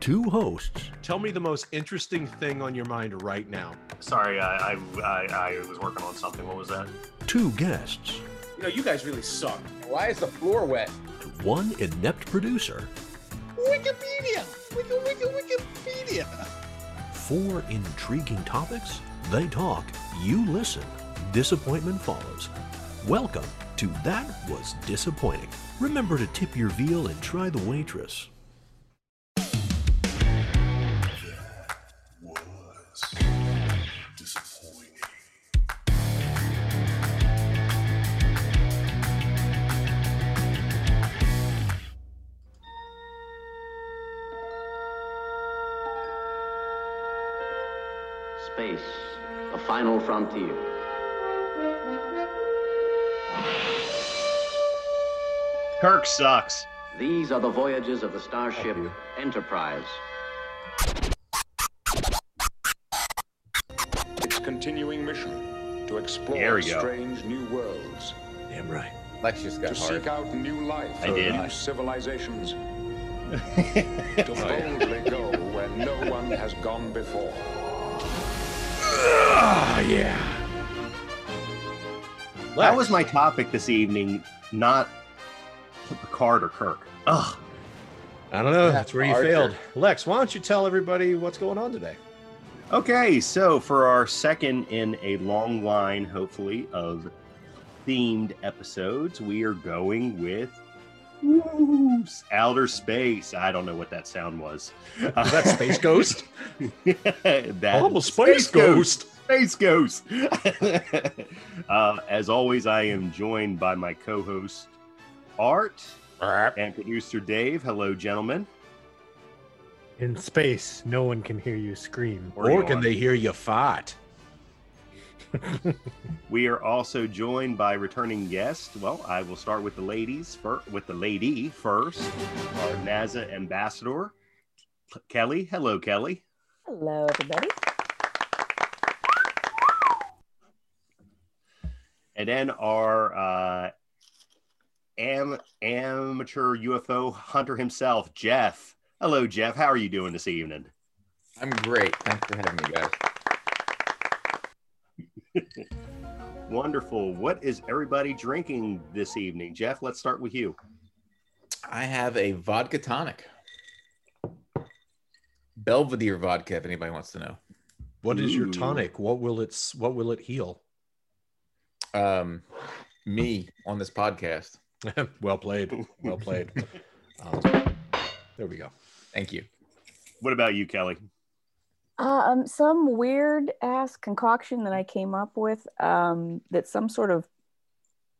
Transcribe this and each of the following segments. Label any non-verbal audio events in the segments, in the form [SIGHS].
two hosts, Tell me the most interesting thing on your mind right now. Sorry, I, I, I, I was working on something. What was that? two guests, You know, you guys really suck. Why is the floor wet? and one inept producer. Wikipedia! Wiki, wiki, Wikipedia! Four intriguing topics. They talk, you listen. Disappointment follows. Welcome to That Was Disappointing. Remember to tip your veal and try the waitress. Final frontier. Kirk sucks. These are the voyages of the starship Enterprise. its continuing mission to explore strange new worlds, Damn right. Lex just to hard. seek out new life, I did. new civilizations, [LAUGHS] to boldly go where no one has gone before. Ah, yeah. That was my topic this evening, not Picard or Kirk. Ugh. I don't know. Yeah, That's where you Archer. failed. Lex, why don't you tell everybody what's going on today? Okay, so for our second in a long line, hopefully, of themed episodes, we are going with Woo, outer space. I don't know what that sound was. [LAUGHS] Is that Space Ghost? [LAUGHS] that Oh, Space Ghost. Space Ghost. [LAUGHS] uh, as always, I am joined by my co-host Art and producer Dave. Hello, gentlemen. In space, no one can hear you scream. Or Or can they hear you fart? [LAUGHS] We are also joined by returning guest. Well, I will start with the ladies fir- with the lady first. Our NASA ambassador, Kelly. Hello, Kelly. Hello, everybody. And then our uh, am- amateur UFO hunter himself, Jeff. Hello, Jeff. How are you doing this evening? I'm great. Thanks for having me, guys. [LAUGHS] Wonderful. What is everybody drinking this evening? Jeff, let's start with you. I have a vodka tonic. Belvedere vodka, if anybody wants to know. What is your tonic? What will it what will it heal? Um, me on this podcast. [LAUGHS] well played. Well played. Um, [LAUGHS] there we go. Thank you. What about you, Kelly? Um, some weird ass concoction that I came up with. Um, that's some sort of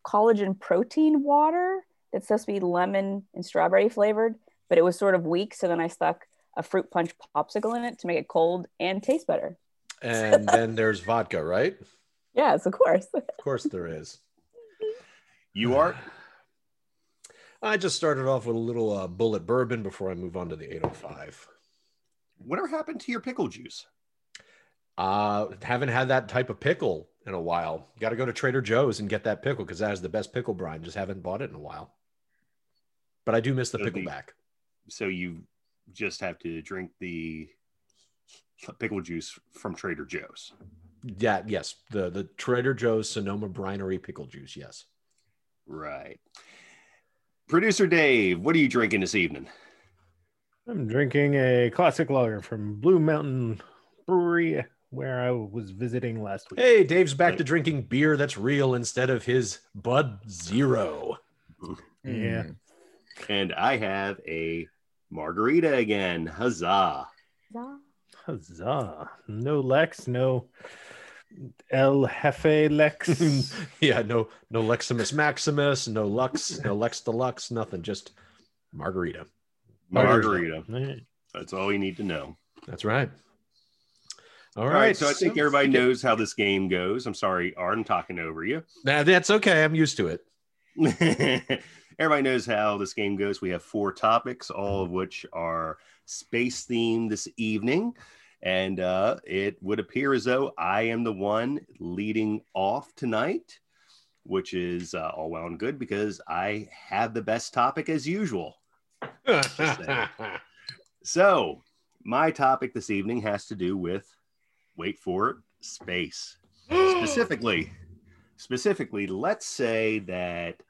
collagen protein water that's supposed to be lemon and strawberry flavored, but it was sort of weak. So then I stuck a fruit punch popsicle in it to make it cold and taste better. And then [LAUGHS] there's vodka, right? Yes, of course. [LAUGHS] Of course there is. You are? [SIGHS] I just started off with a little uh, Bulleit bourbon before I move on to the 805. Whatever happened to your pickle juice? Uh, haven't had that type of pickle in a while. Got to go to Trader Joe's and get that pickle because that is the best pickle brine. Just haven't bought it in a while. But I do miss the So pickle the- back. So you just have to drink the pickle juice from Trader Joe's. Yeah, yes. The the Trader Joe's Sonoma Brinery pickle juice. Yes. Right. Producer Dave, what are you drinking this evening? I'm drinking a classic lager from Blue Mountain Brewery, where I was visiting last week. Hey, Dave's back to drinking beer that's real instead of his Bud Zero. Yeah. Mm. And I have a margarita again. Huzzah. Huzzah. No Lex, no El Jefe Lex. [LAUGHS] yeah, no, no Leximus Maximus, no Lux, no Lex Deluxe, nothing. Just margarita. Margarita. That's all you need to know. That's right. All All right. right. So I think everybody knows how this game goes. I'm sorry, Art, I'm talking over you. Nah, that's okay. I'm used to it. [LAUGHS] Everybody knows how this game goes. We have four topics, all of which are space themed this evening. And uh, it would appear as though I am the one leading off tonight, which is uh, all well and good because I have the best topic as usual. So my topic this evening has to do with, wait for it, space. specifically, specifically, let's say that,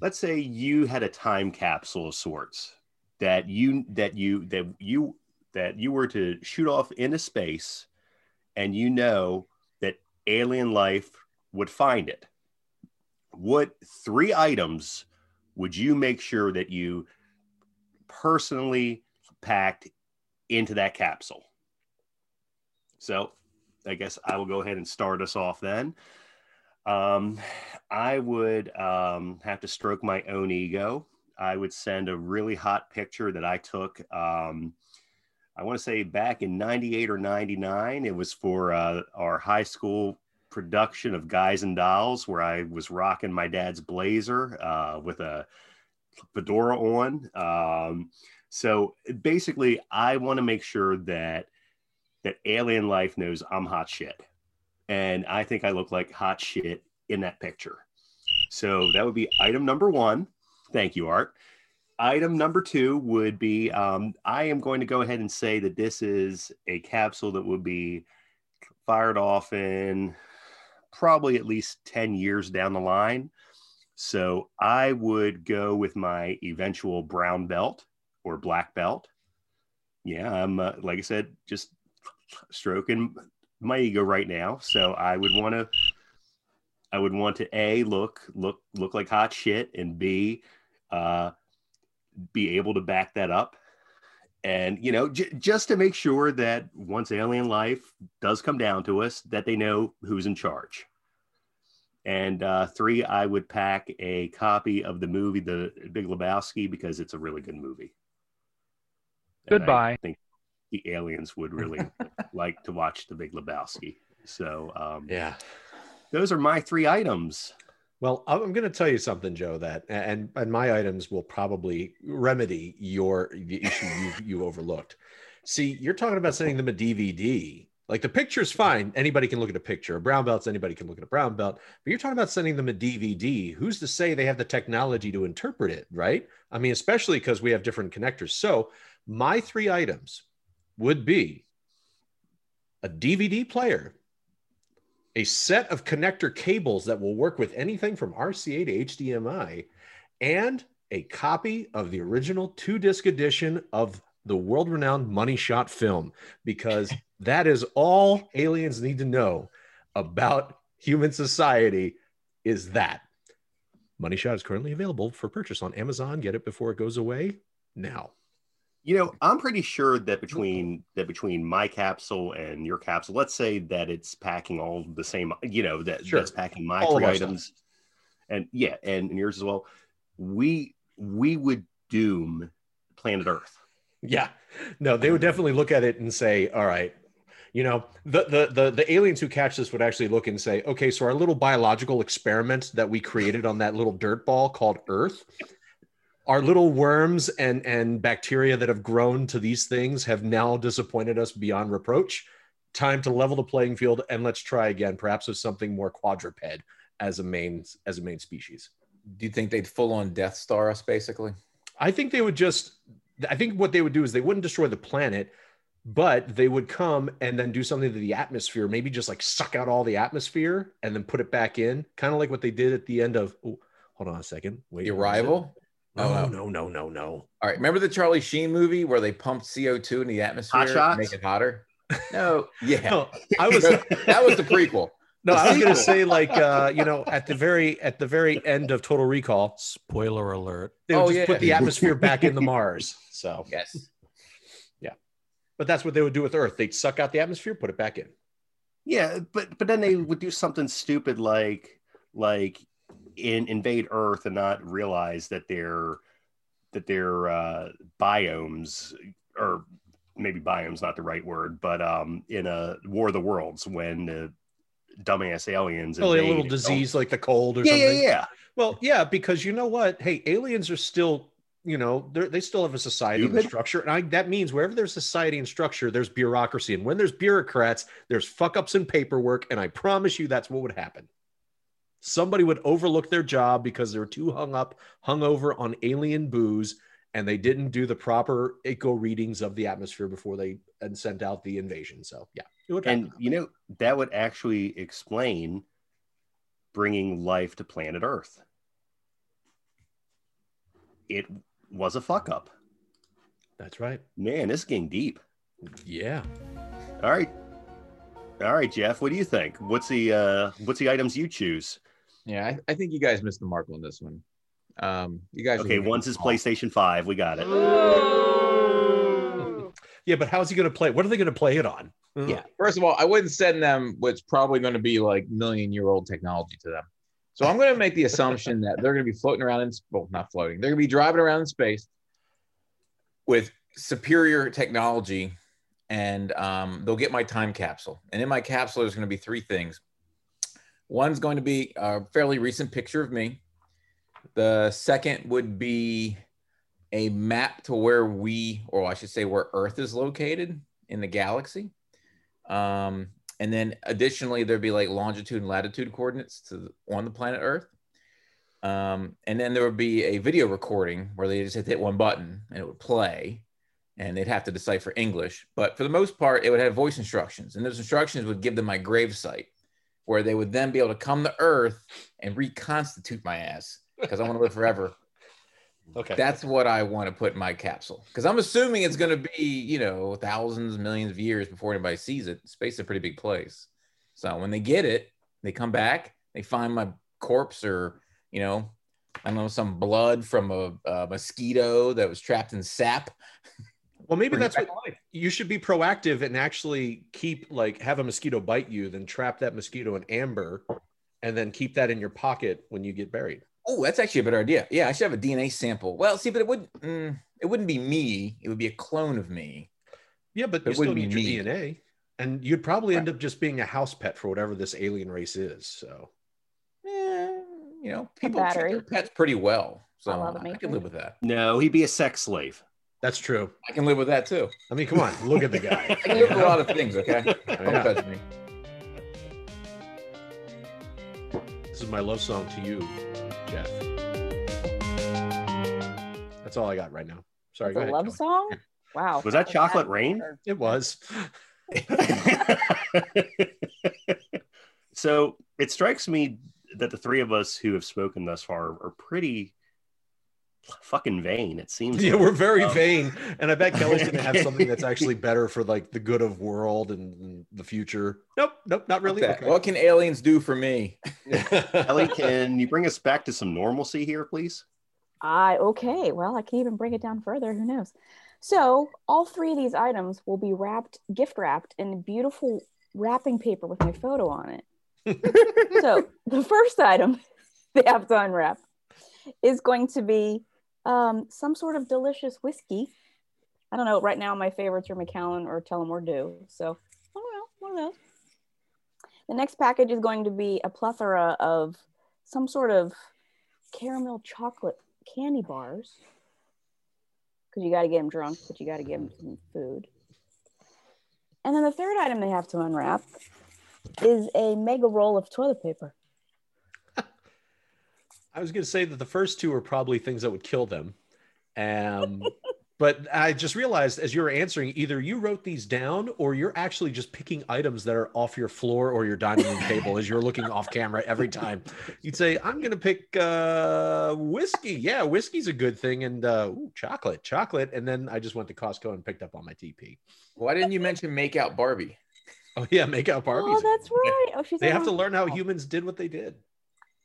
let's say you had a time capsule of sorts that you that you that you that you were to shoot off into space, and you know that alien life would find it. What three items would you make sure that you personally packed into that capsule? So I guess I will go ahead and start us off then. Um, I would um, have to stroke my own ego. I would send a really hot picture that I took. Um, I want to say back in 98 or 99. It was for uh, our high school production of Guys and Dolls, where I was rocking my dad's blazer uh, with a fedora on. Um, so basically, I want to make sure that that alien life knows I'm hot shit, and I think I look like hot shit in that picture. So that would be item number one. Thank you, Art. Item number two would be um, I am going to go ahead and say that this is a capsule that would be fired off in probably at least 10 years down the line. So I would go with my eventual brown belt or black belt. Yeah, I'm uh, like I said, just stroking my ego right now. So I would want to, I would want to a look look look like hot shit, and b uh, be able to back that up. And you know, j- just to make sure that once alien life does come down to us, that they know who's in charge. And uh, three, I would pack a copy of the movie The Big Lebowski because it's a really good movie. And I think the aliens would really [LAUGHS] like to watch The Big Lebowski. So um, Yeah. those are my three items. Well, I'm going to tell you something, Joe. That and and my items will probably remedy your the issue you you overlooked. See, you're talking about sending them a DVD. Like the picture's fine. Anybody can look at a picture. A brown belts, anybody can look at a brown belt. But you're talking about sending them a DVD. Who's to say they have the technology to interpret it, right? I mean, especially because we have different connectors. So my three items would be a DVD player, a set of connector cables that will work with anything from RCA to HDMI, and a copy of the original two disc edition of the world renowned Money Shot film, because that is all aliens need to know about human society is that. Money Shot is currently available for purchase on Amazon. Get it before it goes away now. You know, I'm pretty sure that between that between my capsule and your capsule, let's say that it's packing all the same, you know, that Sure. that's packing my All three our stuff. items, and yeah, and, and yours as well. We we would doom planet Earth. Yeah. No, they would um, definitely look at it and say, all right, you know, the, the the the aliens who catch this would actually look and say, okay, so our little biological experiment that we created on that little dirt ball called Earth, our little worms and and bacteria that have grown to these things have now disappointed us beyond reproach. Time to level the playing field and let's try again, perhaps with something more quadruped as a main as a main species. Do you think they'd full on Death Star us basically? I think they would just I think what they would do is they wouldn't destroy the planet, but they would come and then do something to the atmosphere, maybe just like suck out all the atmosphere and then put it back in, kind of like what they did at the end of oh, hold on a second. Wait. The what was it? Arrival? No, Oh, no. no, no, no, no. All right. Remember the Charlie Sheen movie where they pumped CO2 in the atmosphere to make it hotter? No. Yeah. No, I was [LAUGHS] that was the prequel. No, I was gonna say like uh, you know, at the very at the very end of Total Recall, spoiler alert, they would Oh, just yeah. put the atmosphere back in the Mars. So Yes. Yeah, but that's what they would do with Earth. They'd suck out the atmosphere, put it back in. Yeah, but but then they would do something stupid like like in invade Earth and not realize that their that their uh, biomes or maybe biomes not the right word, but um in a War of the Worlds when the dumbass aliens Probably a little disease like the cold or Yeah, something. yeah, yeah. Well, yeah, because you know what? Hey, aliens are still, you know, they're, they still have a society and structure. And I, that means wherever there's society and structure, there's bureaucracy. And when there's bureaucrats, there's fuck ups and paperwork. And I promise you that's what would happen. Somebody would overlook their job because they're too hung up, hung over on alien booze and they didn't do the proper eco readings of the atmosphere before they and sent out the invasion. So yeah, And happen. you know that would actually explain bringing life to planet Earth. It was a fuck up. that's right. Man, this is getting deep. Yeah. All right. All right, Jeff, what do you think? What's the uh what's the items you choose? Yeah, I, I think you guys missed the mark on this one. Um, you guys. Okay, one's his small. PlayStation 5. We got it. Yeah, but how's he going to play? What are they going to play it on? Yeah. First of all, I wouldn't send them what's probably going to be like million year old technology to them. So I'm going to make the assumption that they're going to be floating around in well, not floating. They're going to be driving around in space with superior technology, and um, they'll get my time capsule. And in my capsule, there's going to be three things. One's going to be a fairly recent picture of me. The second would be a map to where we, or I should say, where Earth is located in the galaxy. Um, and then additionally, there'd be like longitude and latitude coordinates to on the planet Earth. Um, and then there would be a video recording where they just hit hit one button and it would play, and they'd have to decipher English. But for the most part, it would have voice instructions, and those instructions would give them my grave site, where they would then be able to come to Earth and reconstitute my ass because I want to live forever. Okay. That's what I want to put in my capsule because I'm assuming it's going to be, you know, thousands, millions of years before anybody sees it. Space is a pretty big place. So when they get it, they come back, they find my corpse or, you know, I don't know, some blood from a, a mosquito that was trapped in sap. well, maybe that's what life. you should be proactive and actually keep like have a mosquito bite you, then trap that mosquito in amber, and then keep that in your pocket when you get buried. Oh, that's actually a better idea. Yeah, I should have a DNA sample. Well, see, but it would mm, it wouldn't be me. It would be a clone of me. Yeah, but It you still wouldn't need be your me. DNA, and you'd probably end up just being a house pet for whatever this alien race is. So Eh, you know, people treat their pets pretty well, so I love it, I can live with that. No, he'd be a sex slave. that's true. I can live with that too. I mean, come on, look at the guy. [LAUGHS] I can live with a lot of things. Okay, [LAUGHS] don't Yeah. touch me. This is my love song to you, Jeff. That's all I got right now. Sorry, It's go a ahead. love Kelly. song? Wow. Was that chocolate rain? It was. [LAUGHS] so it strikes me that the three of us who have spoken thus far are pretty fucking vain. It seems. Yeah, like. we're very Um, vain, and I bet Kelly's gonna have something that's [LAUGHS] actually better for like the good of world and, and the future. Nope, nope, not really. Okay. What can aliens do for me? [LAUGHS] Ellie, can you bring us back to some normalcy here, please? I okay. Well, I can even bring it down further. Who knows? So all three of these items will be wrapped, gift wrapped in beautiful wrapping paper with my photo on it. [LAUGHS] so the first item they have to unwrap is going to be um, some sort of delicious whiskey. I don't know. Right now, my favorites are Macallan or Tullamore Dew. So I don't know, one of those. The next package is going to be a plethora of some sort of caramel chocolate candy bars because you got to get them drunk, but you got to give them some food. And then the third item they have to unwrap is a mega roll of toilet paper. I was going to say that the first two are probably things that would kill them. Um, [LAUGHS] but I just realized as you were answering, either you wrote these down or you're actually just picking items that are off your floor or your dining room table as you're looking off camera every time. You'd say, I'm going to pick uh, whiskey. Yeah, whiskey's a good thing. And uh, ooh, chocolate, chocolate. And then I just went to Costco and picked up on my TP. Why didn't you mention make out Barbie? Oh, yeah, make out Barbies. Oh, that's right. Oh, she's They have to learn how oh, humans did what they did.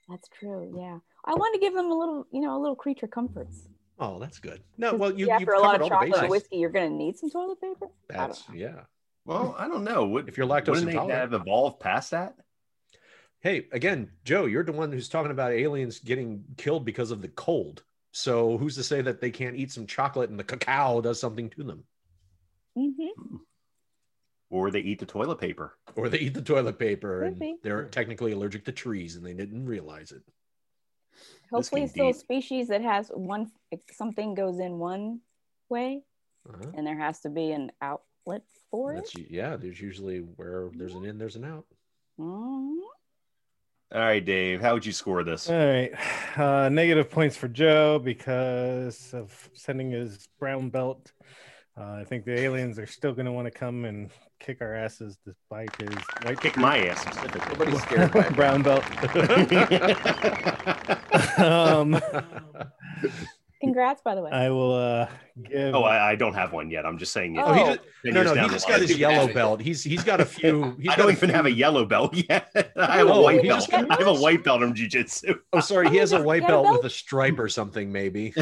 That's true. Yeah, I want to give them a little, you know, a little creature comforts. Oh, that's good. No, well, you, yeah, you've after a lot of chocolate and whiskey, you're gonna need some toilet paper. That's yeah. Well, I don't know. What, If you're lactose wouldn't they have evolved past that? Hey, again, Joe, you're the one who's talking about aliens getting killed because of the cold. So who's to say that they can't eat some chocolate and the cacao does something to them? Mm-hmm. Or they eat the toilet paper? Or they eat the toilet paper Could and be. they're technically allergic to trees and they didn't realize it. Hopefully, it's still a species that has one. Something goes in one way, Uh-huh. and there has to be an outlet for it. Yeah, there's usually where there's an in, there's an out. Mhm. All right, Dave. How would you score this? All right. Uh, negative points for Joe because of sending his brown belt. Uh, I think the aliens are still going to want to come and kick our asses despite his white Kick my ass specifically. Nobody's scared by [LAUGHS] it. brown belt. [LAUGHS] um, [LAUGHS] Congrats, by the way. I will uh, give. Oh, I, I don't have one yet. I'm just saying. Oh. Oh, he Oh. just, no, no, he the just line. got his yellow belt. He's he's got a few. [LAUGHS] He's I got don't a even few- have a yellow belt [LAUGHS] yet. I have a Oh, white belt. just I have a white belt in jujitsu. Oh, sorry, he Oh, has a white belt belt? with a stripe or something, maybe.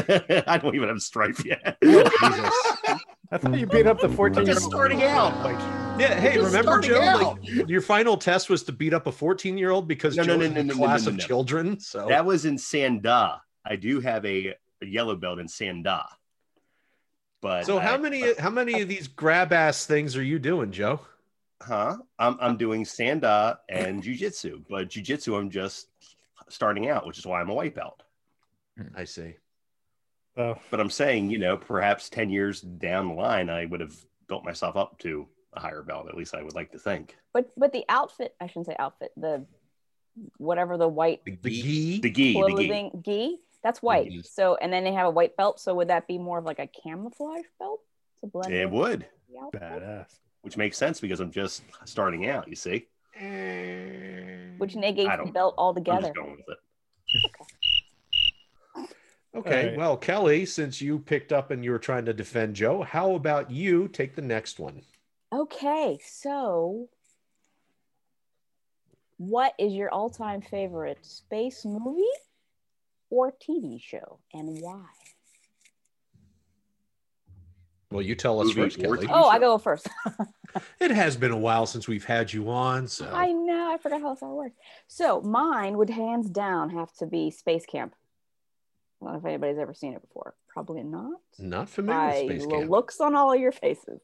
I don't even have a stripe yet. Jesus. I thought you beat up the 14 I'm year just old. starting out. Yeah, hey, remember Joe? Like, [LAUGHS] your final test was to beat up a 14 year old because No, no, Joe no, was in no, a no, no, class no, of no. children. So That was in Sanda. I do have a, a yellow belt in Sanda. But so how I- many how many of these grab ass things are you doing, Joe? Huh? I'm I'm doing Sanda and jujitsu, but jujitsu I'm just starting out, which is why I'm a white belt. Hmm. I see. Oh, But I'm saying, you know, perhaps 10 years down the line, I would have built myself up to a higher belt. At least I would like to think. But but the outfit, I shouldn't say outfit, the whatever the white The gi. The gi, the gi. clothing gi, that's white. gi. So and then they have a white belt. So would that be more of like a camouflage belt to blend It would, the badass. which makes sense because I'm just starting out, you see? Which negates the don't- belt I'm altogether. just going with it. [LAUGHS] Okay, All right. well, Kelly, since you picked up and you were trying to defend Joe, how about you take the next one? Okay, so what is your all-time favorite space movie or TV show, and why? Well, you tell us Movie first, Kelly. Oh, I go first. [LAUGHS] It has been a while since we've had you on, so I know, I forgot how this all works. So mine would hands down have to be Space Camp. I don't know if anybody's ever seen it before. Probably not. not familiar By with Space Camp. looks on all of your faces.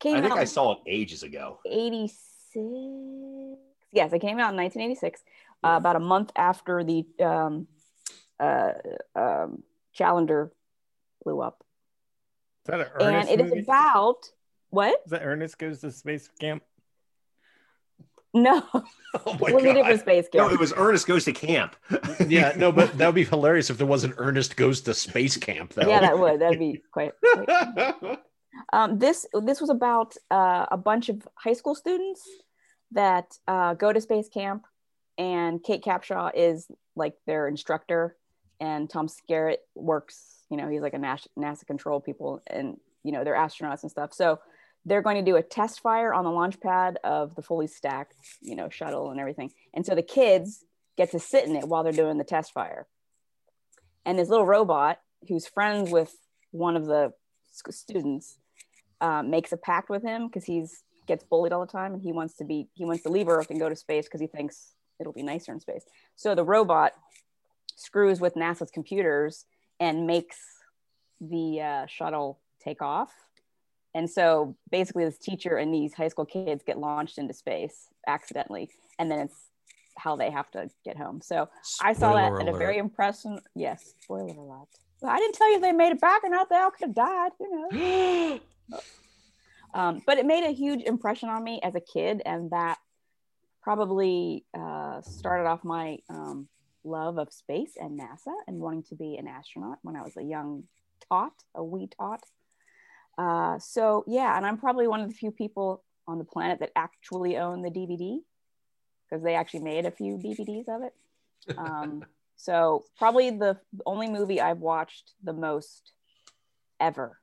Came I think out I saw it ages ago. 86. Yes, it came out in 1986, uh, about a month after the um, uh, um, Challenger blew up. Is that an And Ernest it is movie? about what? Is that Ernest goes to space camp? No, [LAUGHS] Oh my completely different god! space camp. No, it was Ernest Goes to Camp. [LAUGHS] Yeah, no, but that would be hilarious if there wasn't Ernest goes to space camp, though. yeah, that would. That'd be quite. quite [LAUGHS] Um, this this was about uh, a bunch of high school students that uh, go to space camp, and Kate Capshaw is like their instructor, and Tom Skerritt works. You know, he's like a NASA, NASA control people, and you know they're astronauts and stuff. So they're going to do a test fire on the launch pad of the fully stacked, you know, shuttle and everything. And so the kids get to sit in it while they're doing the test fire. And this little robot, who's friends with one of the students, um, makes a pact with him because he's gets bullied all the time, and he wants to be he wants to leave Earth and go to space because he thinks it'll be nicer in space. So the robot screws with NASA's computers and makes the uh, shuttle take off. And so basically, this teacher and these high school kids get launched into space accidentally, and then it's how they have to get home. So I saw that Spoiler at a very impressive. Yes, spoiler alert. I didn't tell you they made it back or not. They all could have died. Who knows? [GASPS] [GASPS] [GASPS] um, but it made a huge impression on me as a kid, and that probably uh, started off my um, love of space and NASA and wanting to be an astronaut when I was a young tot, a wee tot. Uh, so yeah, and I'm probably one of the few people on the planet that actually own the DVD because they actually made a few DVDs of it. Um, [LAUGHS] so probably the only movie I've watched the most ever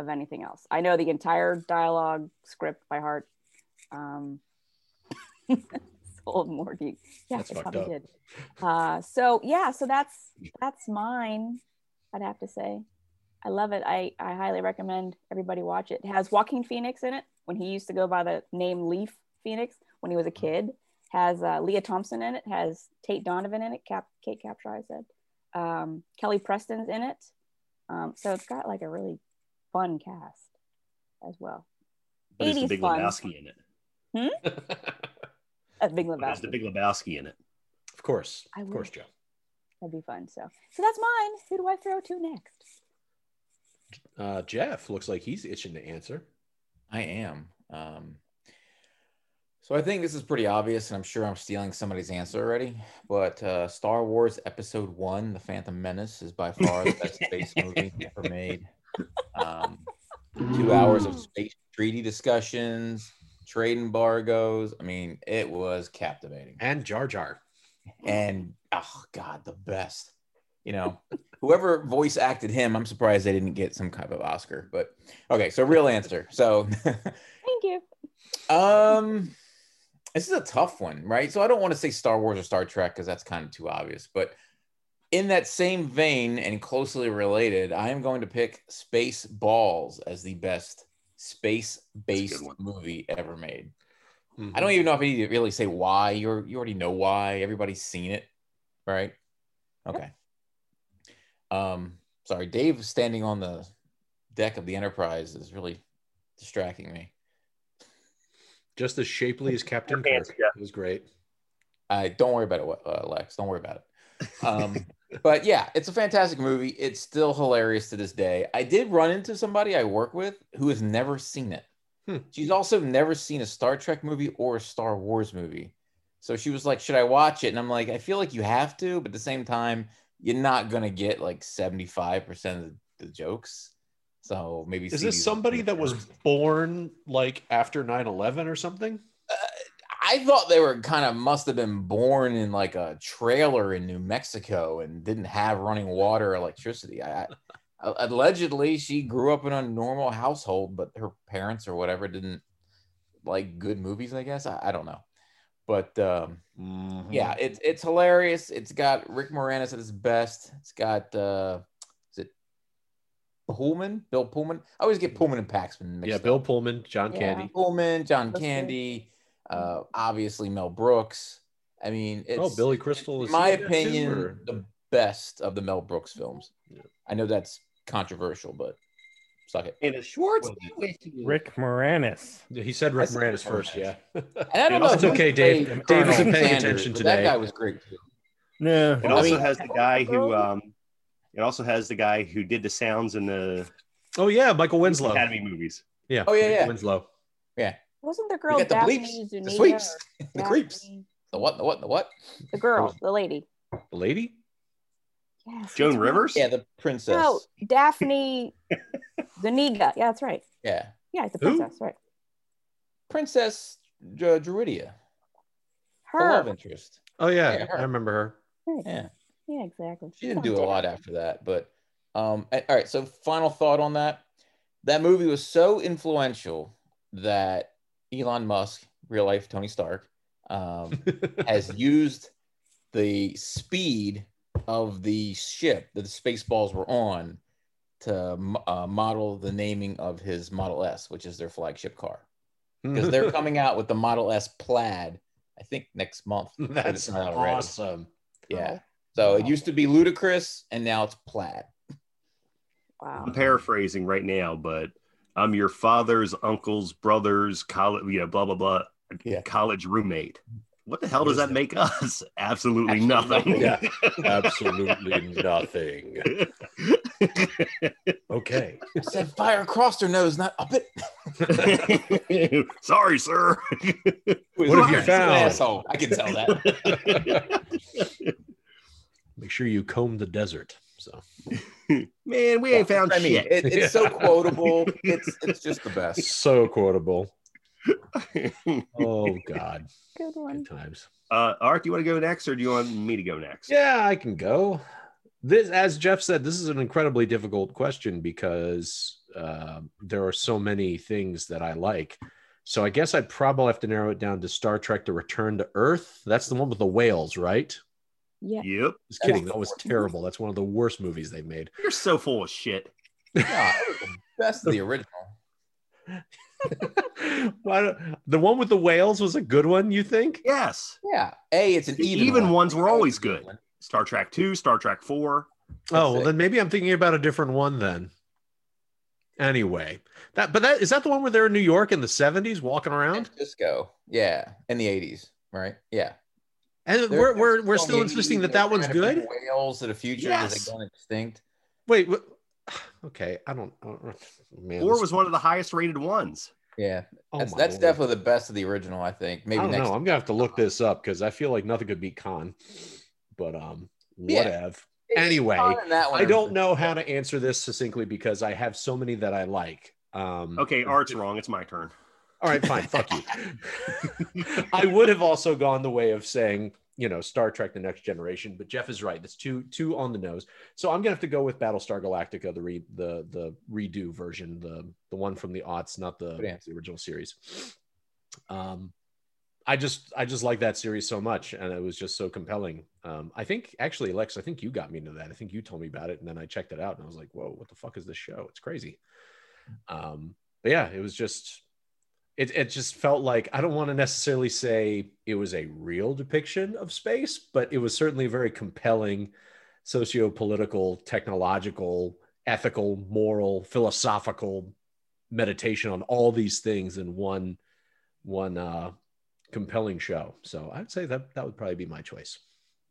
of anything else. I know the entire dialogue script by heart. Um, [LAUGHS] old Morty. Yeah, That's I probably up. did. Uh, so yeah, so that's that's mine. I'd have to say. I love it. I, I highly recommend everybody watch it. It has Joaquin Phoenix in it when he used to go by the name Leaf Phoenix when he was a kid. Has uh, Lea Thompson in it. Has Tate Donovan in it. Cap, Kate Capshaw, I said. Um, Kelly Preston's in it. Um, so it's got like a really fun cast as well. But is the Big fun. Lebowski in it? Hmm? [LAUGHS] A Big But Is the Lebowski. Big Lebowski in it? Of course, I of course. Joe. That'd be fun. So so that's mine. Who do I throw to next? Uh, Jeff looks like he's itching to answer. I am. Um, So I think this is pretty obvious, and I'm sure I'm stealing somebody's answer already. But uh, Star Wars Episode One: The Phantom Menace is by far the best space [LAUGHS] movie ever made. Um, two hours of space treaty discussions, trade embargoes. I mean, it was captivating. And Jar Jar. And oh god, the best. You know, whoever voice acted him, I'm surprised they didn't get some kind of Oscar. But okay, so real answer. So Thank you. [LAUGHS] um this is a tough one, right? So I don't want to say Star Wars or Star Trek because that's kind of too obvious. But in that same vein and closely related, I am going to pick Spaceballs as the best space-based movie ever made. Mhm. I don't even know if I need to really say why. You're, you already know why. Everybody's seen it, right? Okay. Um, sorry, Dave standing on the deck of the Enterprise is really distracting me. Just as shapely as Captain Your Kirk. Jeff. It was great. I don't worry about it, uh, Lex. Don't worry about it. Um, but yeah, it's a fantastic movie. It's still hilarious to this day. I did run into somebody I work with who has never seen it. Hmm. She's also never seen a Star Trek movie or a Star Wars movie. So she was like, "Should I watch it?" And I'm like, "I feel like you have to, but at the same time, you're not gonna get like 75 percent of the jokes. So maybe Is this somebody that was born like after 9 11 or something? I thought they were kind of must have been born in like a trailer in New Mexico and didn't have running water or electricity. I, I allegedly she grew up in a normal household, but her parents or whatever didn't like good movies. I guess I, I don't know, but um, Mm-hmm. yeah, it's it's hilarious. It's got Rick Moranis at his best. It's got uh, is it Pullman? Bill Pullman. I always get Pullman and Paxton. mixed Yeah, up. Bill Pullman, John Yeah. Candy. Pullman, John That's good. Candy, uh, obviously Mel Brooks. I mean, it's oh, Billy Crystal in is my he too, opinion or- the best of the Mel Brooks films. Yeah. I know that's controversial, but suck it. And a Schwartz. Rick Moranis. Yeah, he said Rick said Moranis Rick first, yeah. And I [LAUGHS] don't know. It's okay, Dave. played Dave isn't paying Sanders, attention today. That guy was great too. No, It also mean- has the guy who um it also has the guy who did the sounds in the Oh yeah, Michael Winslow. Academy movies. Yeah. Oh, yeah, Michael yeah. Winslow. Wasn't the We girl got the Daphne bleeps, the sweeps, [LAUGHS] the creeps. The what? The what? The what? The girl, the lady. The lady? Yes, Joan that's right. Rivers? Yeah, the princess. No, Daphne Zuniga. Yeah, that's right. Yeah, Yeah, the Who? princess, right? Princess uh, Druidia, the love interest. Oh yeah, Yeah. I remember her. Right. Yeah. Yeah, exactly. She didn't do a lot after that, but um, all right. So, final thought on that: that movie was so influential that Elon Musk, real life Tony Stark, um, [LAUGHS] has used the speed of the ship that the Spaceballs were on to uh, model the naming of his Model S, which is their flagship car, because they're [LAUGHS] coming out with the Model S Plaid. I think next month. That's not already. awesome. Yeah. So it used to be ludicrous, and now it's plaid. Wow. I'm paraphrasing right now, but I'm your father's uncle's brother's college, you know, blah blah blah, Yeah. college roommate. What the hell What does that that? make us? [LAUGHS] Absolutely, Absolutely nothing. Yeah, [LAUGHS] absolutely nothing. Okay. I said fire across her nose, not up it. [LAUGHS] Sorry, sir. What have you He's an found? Asshole. I can tell that. Make sure you comb the desert. So Man, we ain't found I mean, shit. it, it's so quotable. [LAUGHS] It's it's just the best. so quotable. [LAUGHS] Oh God, Good one. good times. uh, Art, do you want to go next, or do you want me to go next? Yeah, I can go. This, as Jeff said, this is an incredibly difficult question because uh, there are so many things that I like. So I guess I'd probably have to narrow it down to Star Trek: The Return to Earth. That's the one with the whales, right? Yeah. Yep. Just kidding. That was terrible. That's one of the worst movies they've made. You're so full of shit. Yeah, [LAUGHS] the best of the original. [LAUGHS] Why the one with the whales was a good one, you think? Yes. Yeah. A, it's an The even. even one. ones were always It's an even good. Star Trek 2, Star Trek 4. Oh, well, then maybe I'm thinking about a different one then. Anyway, that but that is that the one where they're in New York in the 70s walking around? Disco. Yeah. In the 80s. Right. Yeah. And They're- we're we're, they're we're still still insisting that that one's trying to bring good. Whales to the future Yes. as gone extinct. Wait, what? [SIGHS] okay, I don't, I don't- man. 4 was one of the highest rated ones. Yeah, Oh that's my that's lord. definitely the best of the original. I think. Maybe I don't next. know. I'm gonna have to look this up because I feel like nothing could beat Khan. But um, Yeah. whatever. It's Anyway, fun in that one. I don't know how to answer this succinctly because I have so many that I like. Um, Okay, Art's wrong. It's my turn. All right, fine. [LAUGHS] Fuck you. [LAUGHS] I would have also gone the way of saying, you know, Star Trek: The Next Generation, but Jeff is right. That's too too on the nose. So I'm gonna have to go with Battlestar Galactica, the re, the the redo version, the the one from the aughts, not the, the original series. Um, I just I just like that series so much, and it was just so compelling. Um, I think actually, Lex, I think you got me into that. I think you told me about it, and then I checked it out, and I was like, whoa, what the fuck is this show? It's crazy. Um, but yeah, it was just it, it just felt like I don't want to necessarily say it was a real depiction of space, but it was certainly a very compelling socio-political, technological, ethical, moral, philosophical meditation on all these things in one one uh compelling show. So I'd say that that would probably be my choice.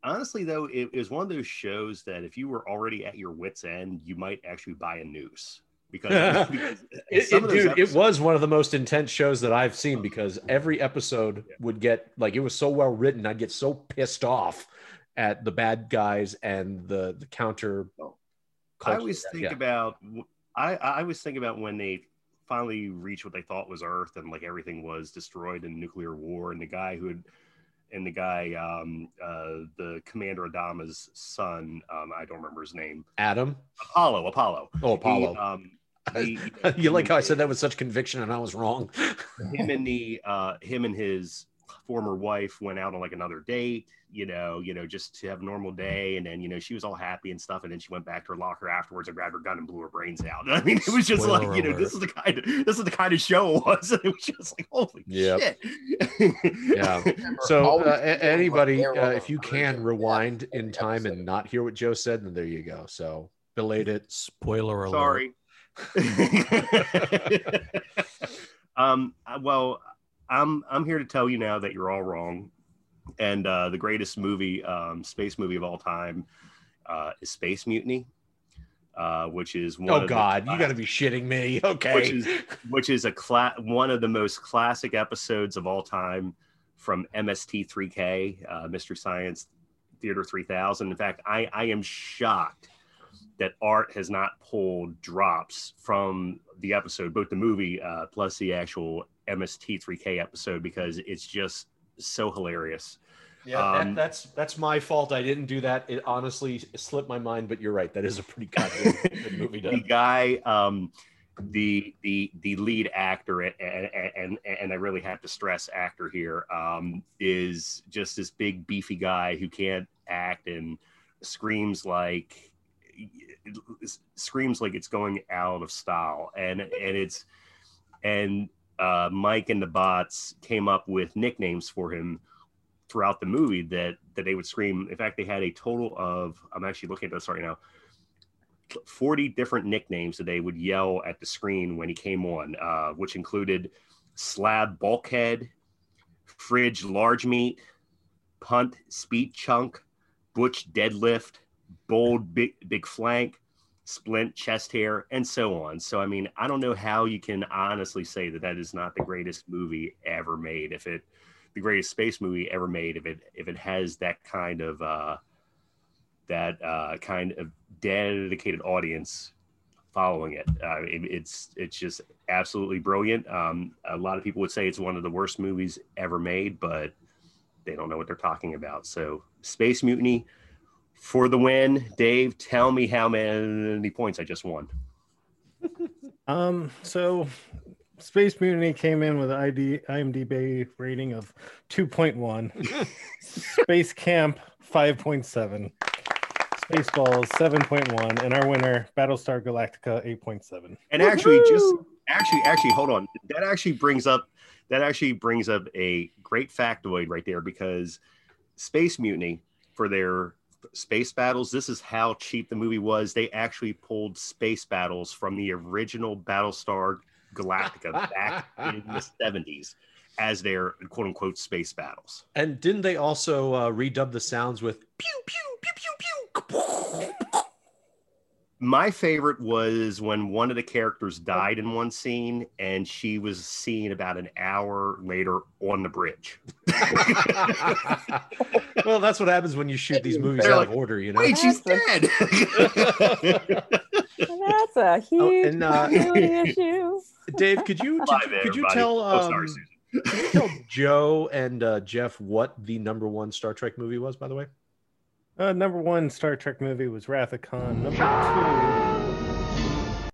Honestly, though, it, it was one of those shows that if you were already at your wits' end, you might actually buy a noose because, because It, [LAUGHS] it- dude, it was one of the most intense shows that I've seen because every episode would get like it was so well written. I'd get so pissed off at the bad guys and the the counter. I always think Yeah. about I I always think about when they finally reached what they thought was Earth and like everything was destroyed in nuclear war and the guy who had and the guy um uh the commander Adama's son um I don't remember his name Adam. Apollo Apollo Oh, He, Apollo. um [LAUGHS] he- [LAUGHS] you like how I said that with such conviction and I was wrong. him and the uh him and his former wife went out on like another date you know you know just to have a normal day and then you know she was all happy and stuff and then she went back to her locker afterwards and grabbed her gun and blew her brains out [LAUGHS] i mean it was just Spoiler like you know alert. this is the kind of this is the kind of show it was it was just like holy Yep. shit yeah. So uh, feel a- like anybody, uh, if you can rewind in time and not hear what Joe said, then there you go. So belated. Spoiler alert. sorry [LAUGHS] um well i'm i'm here to tell you now that you're all wrong and uh the greatest movie um space movie of all time uh is space mutiny uh which is one Oh of the God, you got to be shitting me. [LAUGHS] Okay. which is which is a cla- one of the most classic episodes of all time from MST3K, uh, Mystery Science Theater 3000. In fact, I, I am shocked that Art has not pulled drops from the episode, both the movie uh, plus the actual MST3K episode, because it's just so hilarious. Yeah, Um, that, that's that's my fault. I didn't do that. It honestly slipped my mind, but you're right. That is a pretty goddamn [LAUGHS] good movie. the guy um the the the lead actor and and and I really have to stress actor here um is just this big beefy guy who can't act and screams like screams like it's going out of style. And and it's and uh Mike and the bots came up with nicknames for him throughout the movie that that they would scream. In fact they had a total of I'm actually looking at this right now 40 different nicknames that they would yell at the screen when he came on, uh, which included slab bulkhead, fridge large meat, punt speed chunk, butch deadlift, bold big big flank, splint chest hair, and so on. So I mean, I don't know how you can honestly say that that is not the greatest movie ever made. If it the greatest space movie ever made, if it if it has that kind of uh, that uh, kind of dedicated audience following it. Uh, it. It's it's just absolutely brilliant. Um, a lot of people would say it's one of the worst movies ever made, but they don't know what they're talking about. So, Space Mutiny for the win. Dave, tell me how many points I just won. [LAUGHS] Um, so Space Mutiny came in with an ID, IMDb rating of 2.1, [LAUGHS] Space Camp 5.7, Spaceballs 7.1, and our winner, Battlestar Galactica 8.7. And actually, just actually, actually, hold on. That actually brings up that actually brings up a great factoid right there because Space Mutiny for their space battles. This is how cheap the movie was. They actually pulled space battles from the original Battlestar Galactica back in the [LAUGHS] seventies as their quote unquote space battles. and didn't they also uh, redub the sounds with pew pew pew pew pew? My favorite was when one of the characters died in one scene, and she was seen about an hour later on the bridge. [LAUGHS] well, that's what happens when you shoot these movies They're out like, of order, you know. Wait, she's That's dead. [LAUGHS] That's a huge and, uh, [LAUGHS] issue. Dave, could you Bye, could you everybody. tell Oh, um, sorry, Susan. could you tell Joe and uh, Jeff what the number one Star Trek movie was? By the way, Uh, number one Star Trek movie was Wrath of Khan. Number two.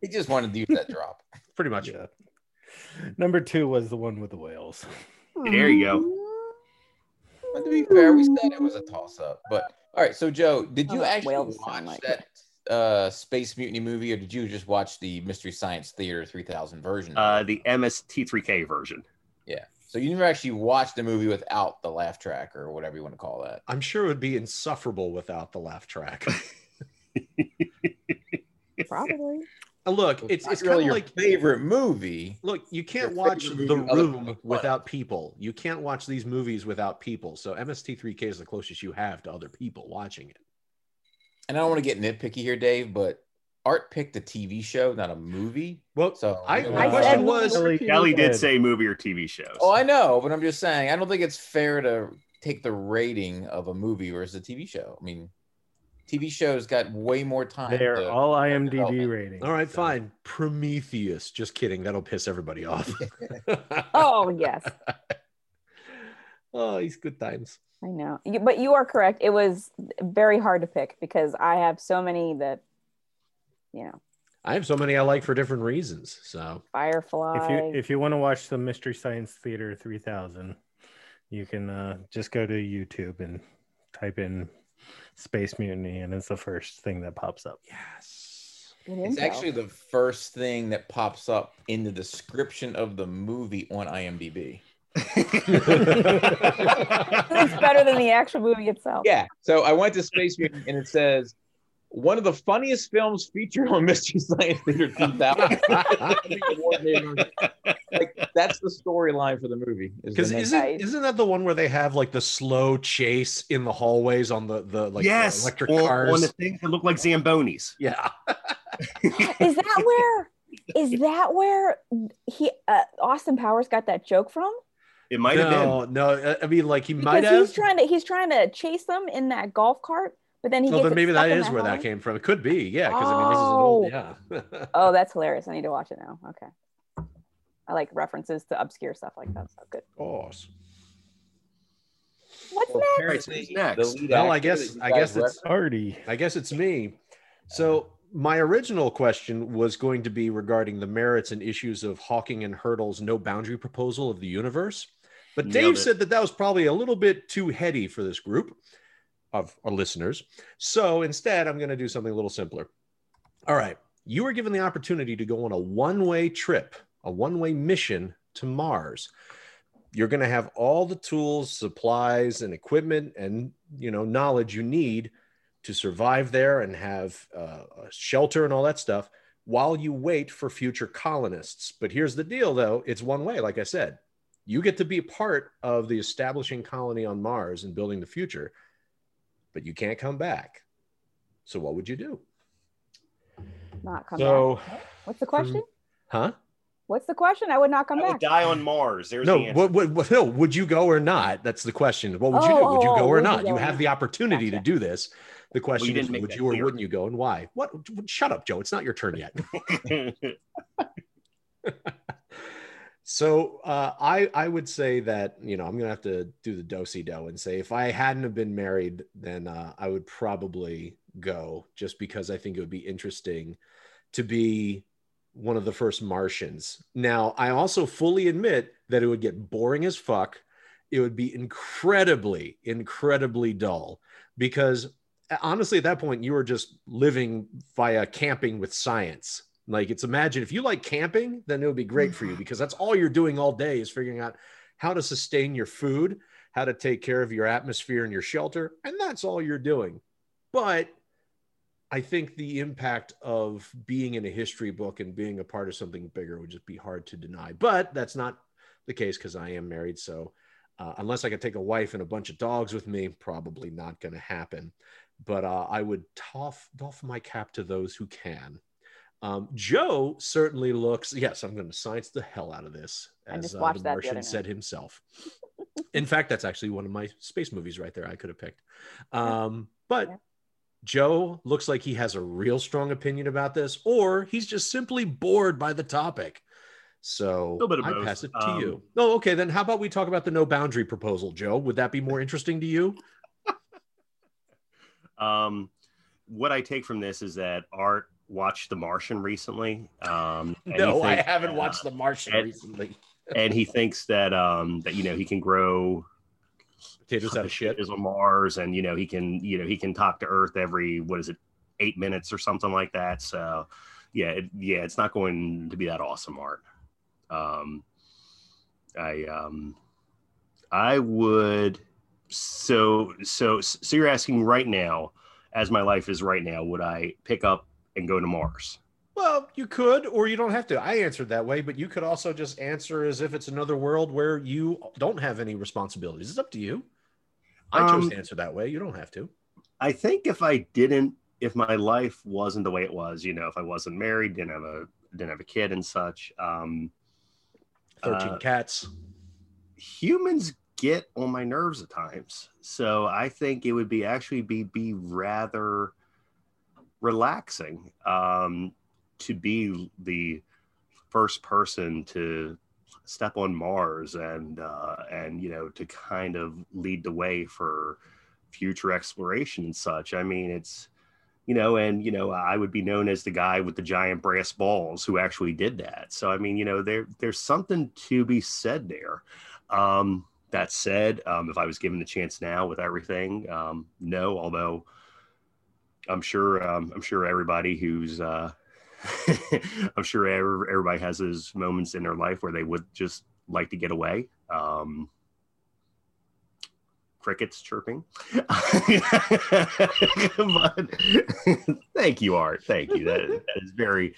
He just wanted to use that drop. [LAUGHS] pretty much. yeah. Number two was the one with the whales. There you go. But to be fair, we said it was a toss up. But all right, so Joe, did you Oh, actually watch sound like that uh, Space Mutiny movie, or did you just watch the Mystery Science Theater 3000 version? Uh, the MST3K version. yeah. So you never actually watched the movie without the laugh track or whatever you want to call that. I'm sure it would be insufferable without the laugh track. [LAUGHS] Probably. Uh, look, it's not it's really kind of like favorite movie. look, you can't your watch The movie other than Room without people. You can't watch these movies without people. So MST3K is the closest you have to other people watching it. And I don't want to get nitpicky here, Dave, but Art picked a TV show, not a movie. Well, So I, you my question said was, movie. Kelly, Kelly did say movie or TV shows. Oh, I know, but I'm just saying, I don't think it's fair to take the rating of a movie versus a TV show. I mean, TV shows got way more time. They are to- all IMDb development. ratings. all right, so- fine, Prometheus. Just kidding. That'll piss everybody off. [LAUGHS] [LAUGHS] Oh yes, [LAUGHS] oh, he's good times. I know. But you are correct. It was very hard to pick because I have so many that, you know, I have so many I like for different reasons. So Firefly. If you if you want to watch the Mystery Science Theater 3000, you can uh, just go to YouTube and type in Space Mutiny, and it's the first thing that pops up. yes. It's actually the first thing that pops up in the description of the movie on IMDb. [LAUGHS] it's better than the actual movie itself. Yeah. So I went to Space Mutiny and it says one of the funniest films featured on [LAUGHS] Mystery Science Theater 2000. [LAUGHS] like that's the storyline for the movie. Because name. isn't isn't that the one where they have like the slow chase in the hallways on the the like the electric on, cars? on the things that look like Zambonis. yeah. [LAUGHS] Is that where? Is that where he uh, Austin Powers got that joke from? It might have been. no, no. I mean, like he Because might he's trying to he's trying to chase them in that golf cart, but then he Well, gets then maybe that is that in is where that came from. It could be, yeah. Because I mean, this is an old, oh. yeah. [LAUGHS] Oh, that's hilarious! I need to watch it now. Okay, I like references to obscure stuff like that. So good. Of course. What's Well, next? apparently Who's next? Well, I guess- I guess it's- referenced- Artie. I guess it's me. So my original question was going to be regarding the merits and issues of Hawking and Hartle's no boundary proposal of the universe. But Dave said that that was probably a little bit too heady for this group of our listeners. So instead, I'm going to do something a little simpler. All right. You are given the opportunity to go on a one way trip, a one way mission to Mars. You're going to have all the tools, supplies, and equipment and you know knowledge you need to survive there and have uh, a shelter and all that stuff while you wait for future colonists. But here's the deal, though it's one way, like I said. You get to be part of the establishing colony on Mars and building the future, but you can't come back. So, what would you do? Not come So, back. What's the question? huh? What's the question? I would not come I back. would die on Mars. There's the No, answer. what, what, what, no, would you go or not? That's the question. What would you Oh, do? Would you oh, go oh, or would you not? You have the opportunity to do this. The question didn't is, would that you or clear. wouldn't you go and why? What? Shut up, Joe. It's not your turn yet. [LAUGHS] [LAUGHS] So uh, I I would say that you know I'm gonna have to do the dosey do and say if I hadn't have been married, then uh, I would probably go just because I think it would be interesting to be one of the first Martians. Now I also fully admit that it would get boring as fuck. It would be incredibly incredibly dull because honestly at that point you were just living via camping with science like it's imagine if you like camping, then it would be great for you because that's all you're doing all day is figuring out how to sustain your food, how to take care of your atmosphere and your shelter, and that's all you're doing. But I think the impact of being in a history book and being a part of something bigger would just be hard to deny. But that's not the case because I am married. So uh, unless I could take a wife and a bunch of dogs with me, probably not going to happen. but uh, I would toff doff my cap to those who can. Um, Joe certainly looks. Yes, I'm going to science the hell out of this, as uh, the that the Martian said himself. In fact, that's actually one of my space movies right there. I could have picked, um, but Yeah. Joe looks like he has a real strong opinion about this, or he's just simply bored by the topic. So Little bit of I both. pass it to Um, you. Oh, okay. Then how about we talk about the no boundary proposal, Joe? Would that be more interesting to you? [LAUGHS] Um, what I take from this is that Art watched The Martian recently. Um, No, I haven't that, watched The Martian and- recently. and he thinks that um, that you know he can grow Potatoes out of shit. is on Mars, and you know he can you know he can talk to Earth every what is it eight minutes or something like that. So yeah, it, yeah, it's not going to be that awesome art. Um, I um, I would so so so you're asking right now, as my life is right now, would I pick up and go to Mars? Well, you could, or you don't have to. I answered that way, but you could also just answer as if it's another world where you don't have any responsibilities. It's up to you. I chose Um, to answer that way. You don't have to. I think if I didn't, if my life wasn't the way it was, you know, if I wasn't married, didn't have a didn't have a kid and such, um, 13 uh, cats. humans get on my nerves at times. So I think it would be actually be be rather relaxing um, to be the first person to step on Mars and uh, and you know to kind of lead the way for future exploration and such. I mean, it's you know, and you know, I would be known as the guy with the giant brass balls who actually did that. So I mean, you know, there there's something to be said there. Um, that said, um, if I was given the chance now with everything, um, no. Although I'm sure, um, I'm sure everybody who's, uh, [LAUGHS] I'm sure everybody has those moments in their life where they would just like to get away. Um, crickets chirping. [LAUGHS] but thank you, Art. Thank you. That, that is very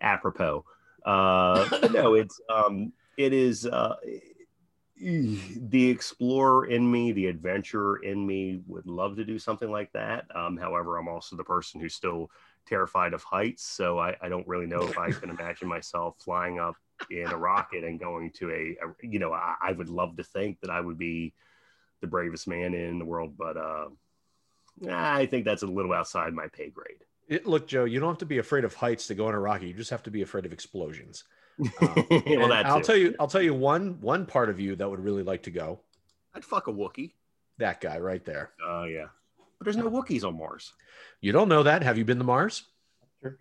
apropos. Uh, no, it's um, it is uh, [CLEARS THROAT] the explorer in me, the adventurer in me would love to do something like that. Um, however, I'm also the person who's still terrified of heights, so I, I don't really know if I can [LAUGHS] imagine myself flying up in a rocket and going to a, a you know, I, I would love to think that I would be the bravest man in the world, but uh, I think that's a little outside my pay grade. It, look, Joe, you don't have to be afraid of heights to go in a rocket. You just have to be afraid of explosions. [LAUGHS] well, that I'll too. tell you, I'll tell you one one part of you that would really like to go. I'd fuck a Wookie. That guy right there. Oh yeah, but there's no Wookiees on Mars. You don't know that? Have you been to Mars? Sure.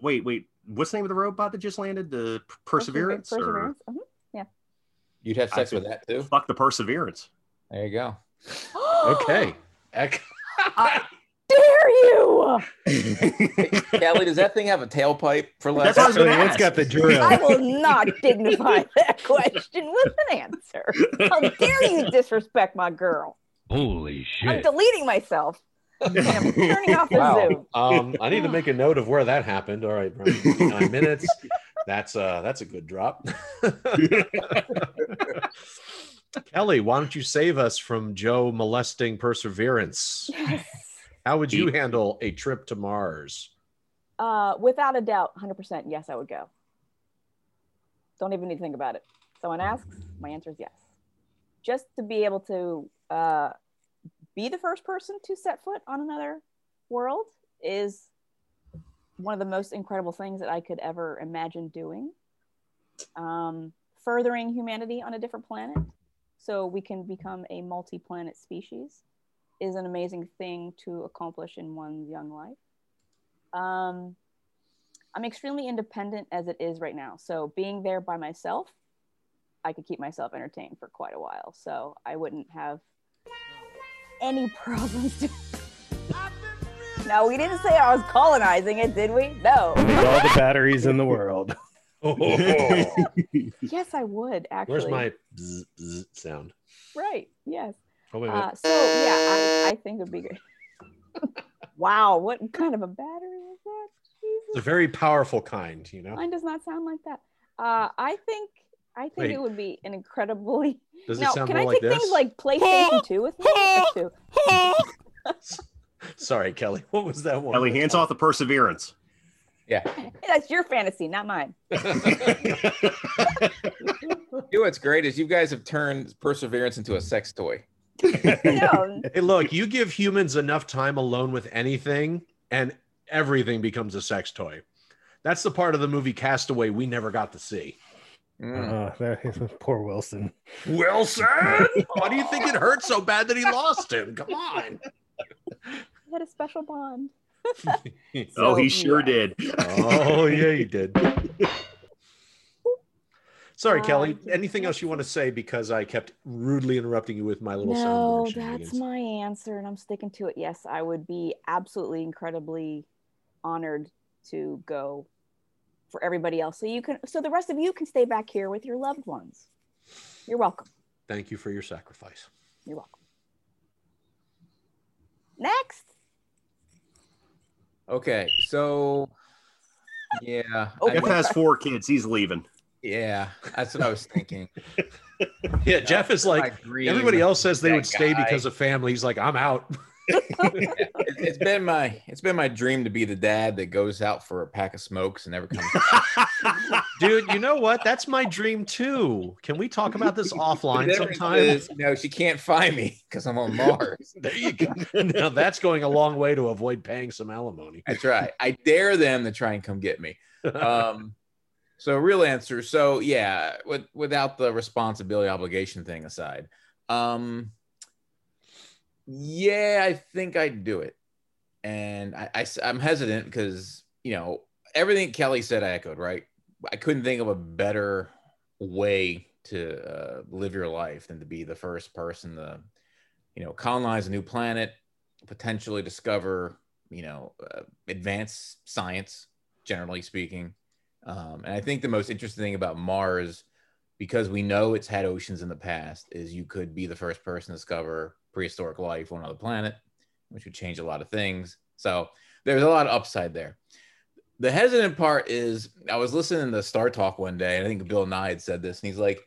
Wait, wait. What's the name of the robot that just landed? The P- Perseverance? Perseverance. mhm. You'd have sex I with that too. Fuck the Perseverance. There you go. [GASPS] Okay. Ec- Dare [LAUGHS] you? Kelly, does that thing have a tailpipe for less? That's what I was gonna Actually, got the drill. I will [LAUGHS] not dignify that question with an answer. How dare you disrespect my girl? Holy shit. I'm deleting myself. I'm turning off the wow. Zoom. Um, I need to make a note of where that happened. All right, Brian, nine minutes. That's uh that's a good drop. [LAUGHS] Kelly, why don't you save us from Joe molesting perseverance? Yes. How would you handle a trip to Mars? Uh, without a doubt, 100% yes, I would go. Don't even need to think about it. Someone asks, my answer is yes. Just to be able to uh, be the first person to set foot on another world is one of the most incredible things that I could ever imagine doing. Um, furthering humanity on a different planet so we can become a multi planet species is an amazing thing to accomplish in one's young life. Um, I'm extremely independent as it is right now. So being there by myself, I could keep myself entertained for quite a while. So I wouldn't have any [LAUGHS] problems. no, we didn't say I was colonizing it, did we? No. With all the batteries in the world. [LAUGHS] yes, I would actually. Where's my zzz, zzz sound? right? Yes. Wait, wait. Uh, so yeah, I, I think it'd be great. [LAUGHS] wow, what kind of a battery is that? it's a very powerful kind, you know. mine does not sound like that. Uh, I think I think Wait. it would be an incredibly. [LAUGHS] Does it now, sound can more I like take this? things like PlayStation Two with me? Or two? [LAUGHS] Sorry, Kelly. What was that one? Kelly, hands off the perseverance. Yeah. That's your fantasy, not mine. You know what's great is you guys have turned perseverance into a sex toy. No, [LAUGHS] Hey, look, you give humans enough time alone with anything, and everything becomes a sex toy. That's the part of the movie Castaway we never got to see. Mm. Uh, that, poor Wilson. Wilson, [LAUGHS] why do you think it hurt so bad that he lost him? Come on. we had a special bond. [LAUGHS] oh, he sure yeah. did. Oh, yeah, he did. Sorry, Uh, Kelly. Anything else you want to say? Because I kept rudely interrupting you with my little No, soundboard that's my answer, and I'm sticking to it. Yes, I would be absolutely incredibly honored to go for everybody else. So you can, so the rest of you can stay back here with your loved ones. You're welcome. Thank you for your sacrifice. You're welcome. Next. Okay, so yeah, Oh, I- Jeff has four kids. He's leaving. Yeah, that's what I was thinking. [LAUGHS] Yeah, Jeff is like, everybody else says they would stay guy. because of family. He's like, I'm out. [LAUGHS] It- it's been my it's been my dream to be the dad that goes out for a pack of smokes and never comes. Back. [LAUGHS] Dude, you know what? That's my dream too. Can we talk about this offline difference sometime? is, you she can't find me because I'm on Mars. There you go. Now that's going a long way to avoid paying some alimony. That's right. I dare them to try and come get me. Um, so real answer. So yeah, with, without the responsibility obligation thing aside, um, yeah, I think I'd do it. And I, I am hesitant because you know everything Kelly said I echoed. Right, I couldn't think of a better way to uh, live your life than to be the first person to, you know, colonize a new planet, potentially discover, you know, uh, advanced science, generally speaking. Um, and I think the most interesting thing about Mars, because we know it's had oceans in the past, is you could be the first person to discover prehistoric life on another planet, which would change a lot of things. So there's a lot of upside there. The hesitant part is I was listening to Star Talk one day, and I think Bill Nye had said this, and he's like,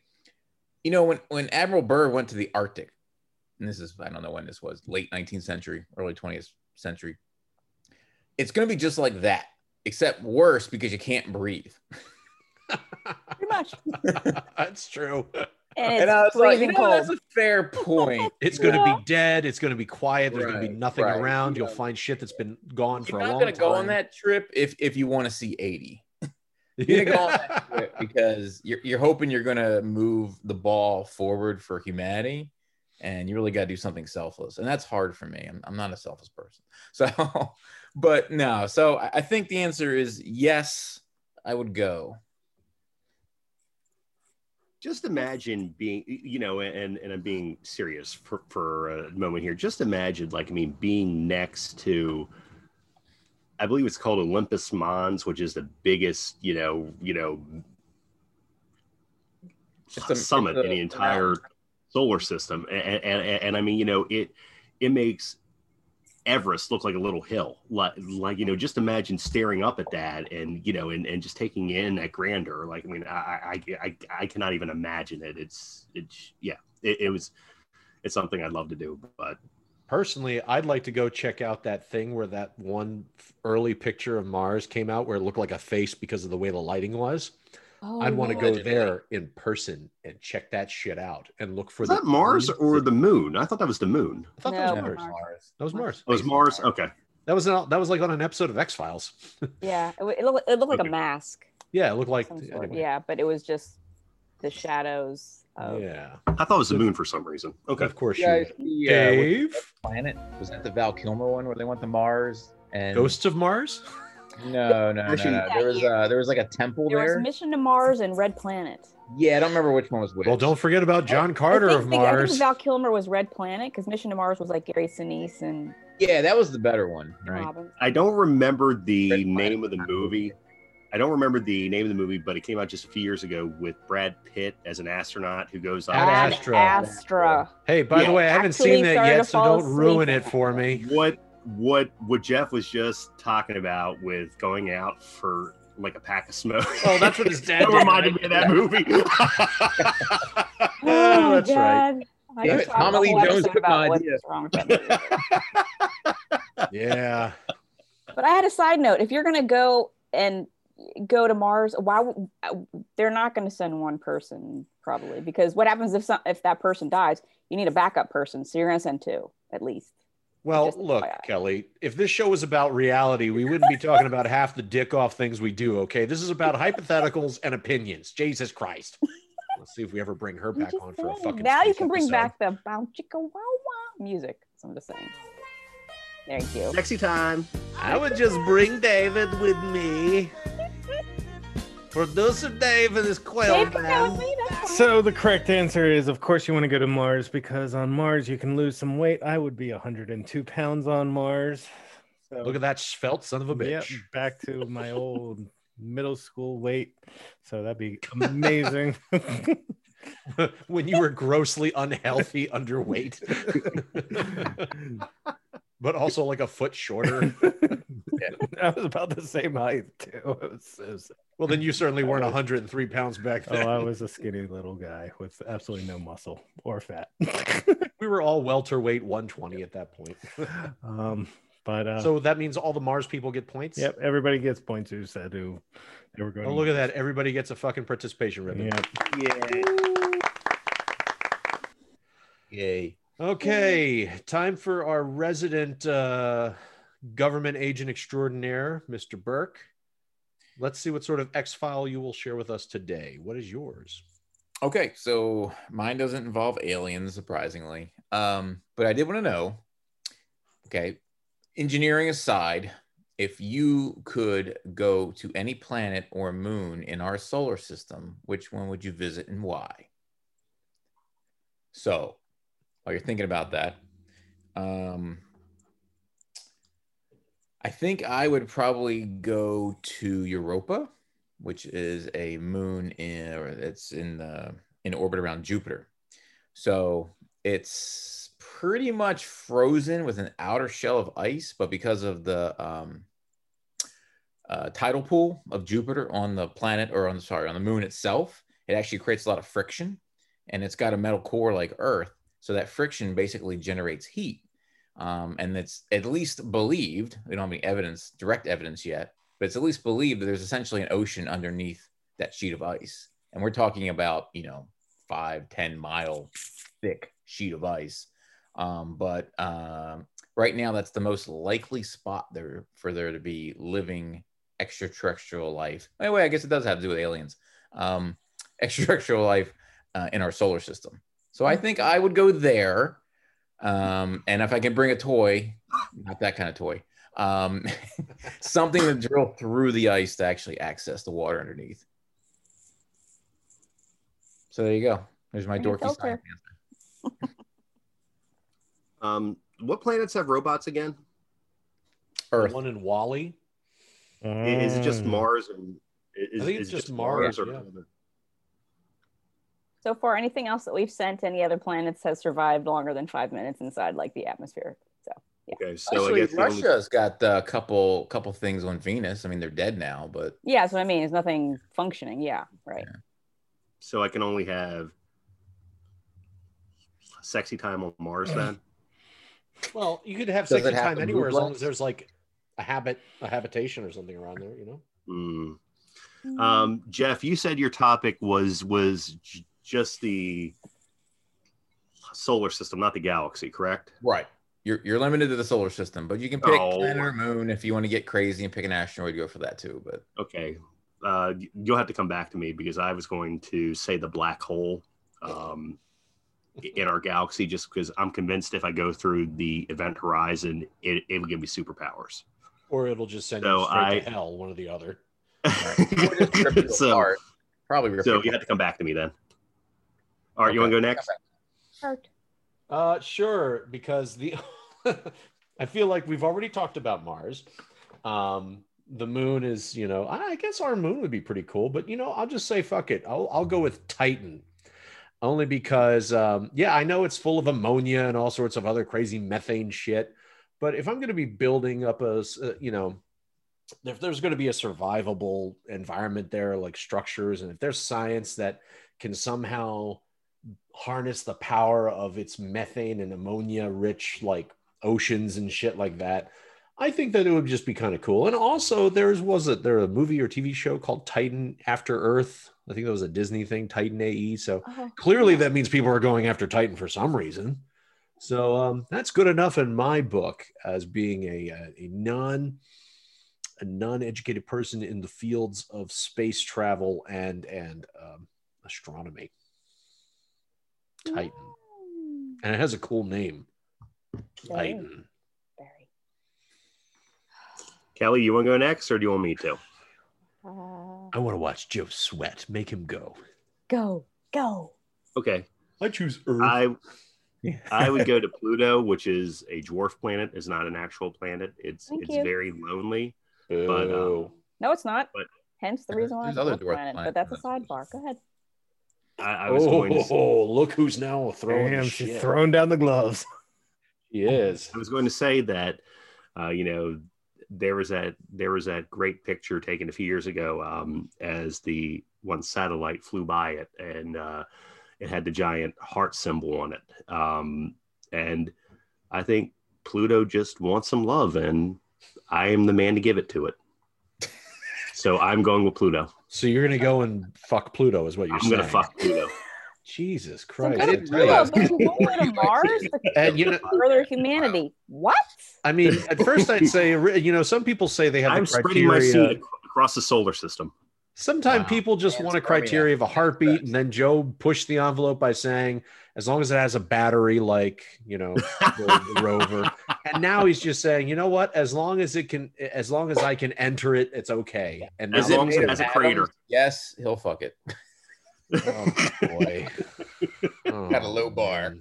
you know, when, when Admiral Byrd went to the Arctic, and this is, I don't know when this was, late 19th century, early 20th century, it's going to be just like that, except worse because you can't breathe. [LAUGHS] Pretty much. [LAUGHS] That's true. And it's and I was like, freezing you know, that's a fair point. [LAUGHS] It's going to Yeah. be dead. It's going to be quiet. There's going to be nothing right. around. You You'll find shit that's been gone for a long time. You're not going to go on that trip if if you want to see 80. You're gonna go on that trip because you're, you're hoping you're going to move the ball forward for humanity, and you really got to do something selfless, and that's hard for me. I'm, I'm not a selfless person, so but no. So I think the answer is yes. I would go. just imagine being you know and and i'm being serious for for a moment here just imagine like i mean being next to i believe it's called olympus mons which is the biggest you know you know a- summit a- in the entire solar system and, and and and i mean you know it it makes everest look like a little hill. Like like you know just imagine staring up at that and you know and, and just taking in that grandeur. Like i mean i i i, I cannot even imagine it. It's it's yeah it, it was it's something i'd love to do but Personally, I'd like to go check out that thing where that one early picture of Mars came out where it looked like a face because of the way the lighting was. Oh, I'd want to go there in person and check that shit out and look for was the that mars or thing. the moon i thought that was the moon I thought that was Mars. Mars. That was Mars. it was mars okay That was an, that was like on an episode of X Files. [LAUGHS] Yeah, it, it looked, it looked like Okay. a mask. yeah, it looked like anyway. Yeah, but it was just the shadows of. Yeah, i thought it was the moon for some reason okay of course Yeah, you. would. the, uh, Dave, planet was that the Val Kilmer one where they went to Mars and Ghosts of Mars. [LAUGHS] No, no, no, no. There was uh, there was like a temple There was there. Mission to Mars and Red Planet. Yeah, I don't remember which one was which. Well, don't forget about John Carter of the- I Mars. think Val Kilmer was Red Planet because Mission to Mars was like Gary Sinise and Yeah, that was the better one, right? Robbins. I don't remember the Red Planet. name of the movie. I don't remember the name of the movie, but it came out just a few years ago with Brad Pitt as an astronaut who goes Ad on. Ad Astra. Astra. Hey, by Yeah. the way, I haven't Actually seen that yet, so don't ruin it for me. What what what Jeff was just talking about with going out for like a pack of smoke. Oh, that's what his dad [LAUGHS] that did. reminded me of that movie. [LAUGHS] [LAUGHS] Oh, that's right. I just it, Tommy Lee Jones episode took my about what's idea. wrong with that. Yeah. But I had a side note. If you're gonna go and go to Mars, why would- uh, they're not gonna send one person probably because what happens if some, if that person dies? You need a backup person, so you're gonna send two at least. Well, look, FYI. Kelly, if this show was about reality, we wouldn't be talking about half the dick off things we do, okay? This is about hypotheticals and opinions. Jesus Christ. Let's see if we ever bring her back just on for a fucking now you can bring episode. back the bow chicka wow wow music. So I'm just saying. Thank you. Sexy time. I would just bring David with me. Producer Dave and his quail Dave can go me. So the correct answer is, of course, you want to go to Mars because on Mars you can lose some weight. I would be 102 pounds on Mars. So, Look at that svelte son of a Yep, bitch. back to my [LAUGHS] old middle school weight. So that'd be amazing. [LAUGHS] when you were grossly unhealthy, underweight, [LAUGHS] but also like a foot shorter. [LAUGHS] I was about the same height too. It was, it was- Well, then you certainly weren't 103 pounds back then. oh. I was a skinny little guy with absolutely no muscle or fat. [LAUGHS] we were all welterweight 120 at that point. [LAUGHS] um, but uh, so that means all the Mars people get points. yep, everybody gets points who said who they were going. Oh, to look at that! Everybody gets a fucking participation ribbon. Yep. Yay. Okay, time for our resident uh, government agent extraordinaire, Mr. Burke. Let's see what sort of X file you will share with us today. What is yours? Okay, so mine doesn't involve aliens, surprisingly. Um, but I did want to know. Okay, engineering aside, if you could go to any planet or moon in our solar system, which one would you visit and why? So, while you're thinking about that, um, I think I would probably go to Europa, which is a moon in, or it's in the in orbit around Jupiter. So it's pretty much frozen with an outer shell of ice, but because of the um, uh, tidal pool of Jupiter on the planet, or on sorry, on the moon itself, it actually creates a lot of friction, and it's got a metal core like Earth, so that friction basically generates heat. Um, and it's at least believed, we don't have any evidence, direct evidence yet, but it's at least believed that there's essentially an ocean underneath that sheet of ice. And we're talking about, you know, five ten mile thick sheet of ice. Um, but um, right now, that's the most likely spot there for there to be living extraterrestrial life. Anyway, I guess it does have to do with aliens. Um, [LAUGHS] extraterrestrial life uh, in our solar system. So I think I would go there. Um, and if I can bring a toy, not that kind of toy, um, [LAUGHS] something to drill through the ice to actually access the water underneath. So there you go. There's my Bring a dorky science answer. [LAUGHS] Um, what planets have robots again? The Earth. one in WALL-E. I- Is it just Mm. Mars and is, I think it's is it just Mars, or yeah. So far, anything else that we've sent any other planets has survived longer than five minutes inside like the atmosphere. So Yeah. Okay, so Actually, I guess the only- Russia's got a couple couple things on Venus. I mean, they're dead now, but yeah, that's what I mean. It's nothing functioning. Yeah, right. so I can only have sexy time on Mars then. [CLEARS THROAT] Well, you could have Does sexy have time anywhere as long as there's like a habit, a habitation or something around there. You know. Mm. Um, Jeff, you said your topic was was j- just the solar system, not the galaxy, correct? right. You're, you're limited to the solar system, but you can pick Oh. planet or moon if you want to get crazy and pick an asteroid. Go for that too. But Okay. Uh, you'll have to come back to me because I was going to say the black hole um, in our galaxy, just because I'm convinced if I go through the event horizon, it, it will give me superpowers. Or it'll just send So you straight I- to hell, one or the other. Or just rip it [LAUGHS] so, probably so you have to come back to me then. All right, you Okay. want to go next? Hurt. Uh, sure, because the [LAUGHS] I feel like we've already talked about Mars. Um, the moon is, you know, I guess our moon would be pretty cool, but you know, I'll just say fuck it. I'll I'll go with Titan. Only because um, yeah, I know it's full of ammonia and all sorts of other crazy methane shit. But if I'm going to be building up a, uh, you know, if there's going to be a survivable environment there, like structures, and if there's science that can somehow harness the power of its methane and ammonia rich like oceans and shit like that I think that it would just be kind of cool. And also, there's was it there a movie or TV show called Titan After Earth? I think that was a Disney thing, Titan AE. So Oh, clearly, that means people are going after Titan for some reason. So um, that's good enough in my book as being a a, a non a non-educated person in the fields of space travel and and um, astronomy. Titan, and it has a cool name, Very, Titan. very. Kelly, you want to go next, or do you want me to? Uh, I want to watch Joe sweat. Make him go. go, go. Okay, I choose Earth. I [LAUGHS] I would go to Pluto, which is a dwarf planet. It's not an actual planet. It's Thank it's you. very lonely. But um, No, it's not. But- Hence the reason why There's I'm other on dwarf planet. But that's a sidebar. Go ahead. I, I was oh, going to look who's now throwing Damn, she's shit. throwing down the gloves. [LAUGHS] He is. I was going to say that, uh, you know, there was that there was that great picture taken a few years ago um, as the one satellite flew by it, and uh, it had the giant heart symbol on it. Um, and I think Pluto just wants some love, and I am the man to give it to it. [LAUGHS] So I'm going with Pluto. So you're gonna go and fuck Pluto, is what you're I'm saying? going to fuck Pluto. Jesus Christ! go to didn't Pluto, realize- but you won't to Mars [LAUGHS] And you know, further humanity. What? I mean, at first I'd say, you know, some people say they have I'm the spreading my criteria. seed across the solar system. Sometimes Wow. people just want a criteria of a heartbeat, and then Joe pushed the envelope by saying, as long as it has a battery, like you know, the, the [LAUGHS] rover. And now he's just saying, you know what? As long as it can, as long as I can enter it, it's okay. And As long as it has a of crater. Yes, he'll fuck it. oh boy, [LAUGHS] Oh, Got a low bar.